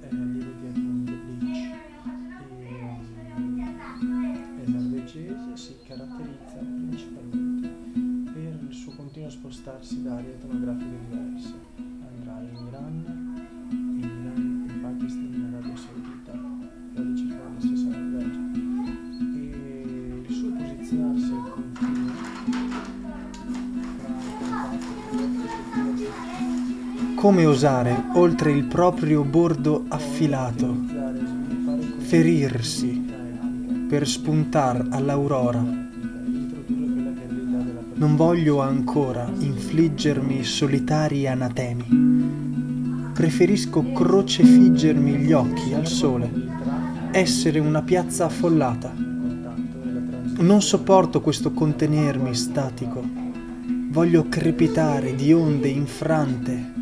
è l'arrivo di Edmund Leach e, il norvegese si caratterizza principalmente per il suo continuo spostarsi da aree etnografiche di Come osare, oltre il proprio bordo affilato, ferirsi per spuntar all'aurora? Non voglio ancora infliggermi solitari anatemi. Preferisco crocefiggermi gli occhi al sole, essere una piazza affollata. Non sopporto questo contenermi statico. Voglio crepitare di onde infrante,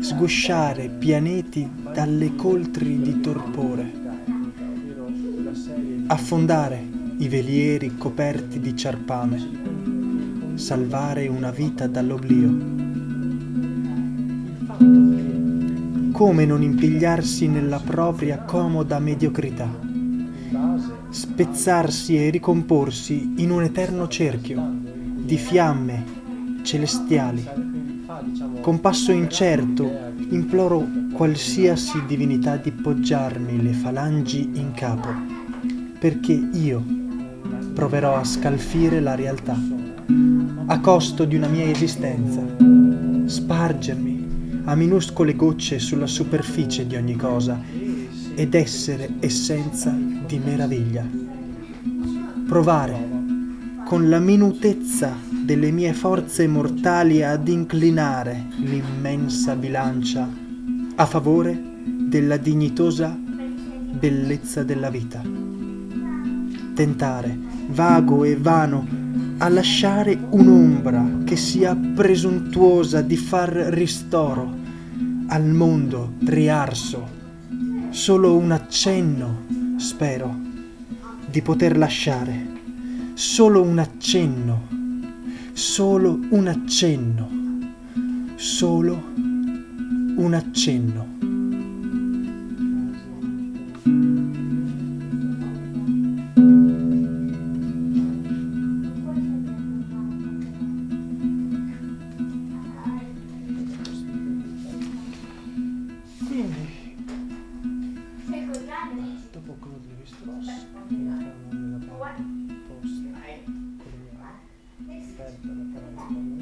sgusciare pianeti dalle coltri di torpore, affondare i velieri coperti di ciarpame salvare una vita dall'oblio. Come non impigliarsi nella propria comoda mediocrità, spezzarsi e ricomporsi in un eterno cerchio di fiamme celestiali. Con passo incerto imploro qualsiasi divinità di poggiarmi le falangi in capo, perché io proverò a scalfire la realtà a costo di una mia esistenza, spargermi a minuscole gocce sulla superficie di ogni cosa ed essere essenza di meraviglia. Provare con la minutezza delle mie forze mortali ad inclinare l'immensa bilancia a favore della dignitosa bellezza della vita. Tentare, vago e vano, a lasciare un'ombra che sia presuntuosa di far ristoro al mondo riarso, solo un accenno, spero, di poter lasciare, solo un accenno, solo un accenno, solo un accenno. Quindi, dopo Claude Lévi-Strauss, entriamo nella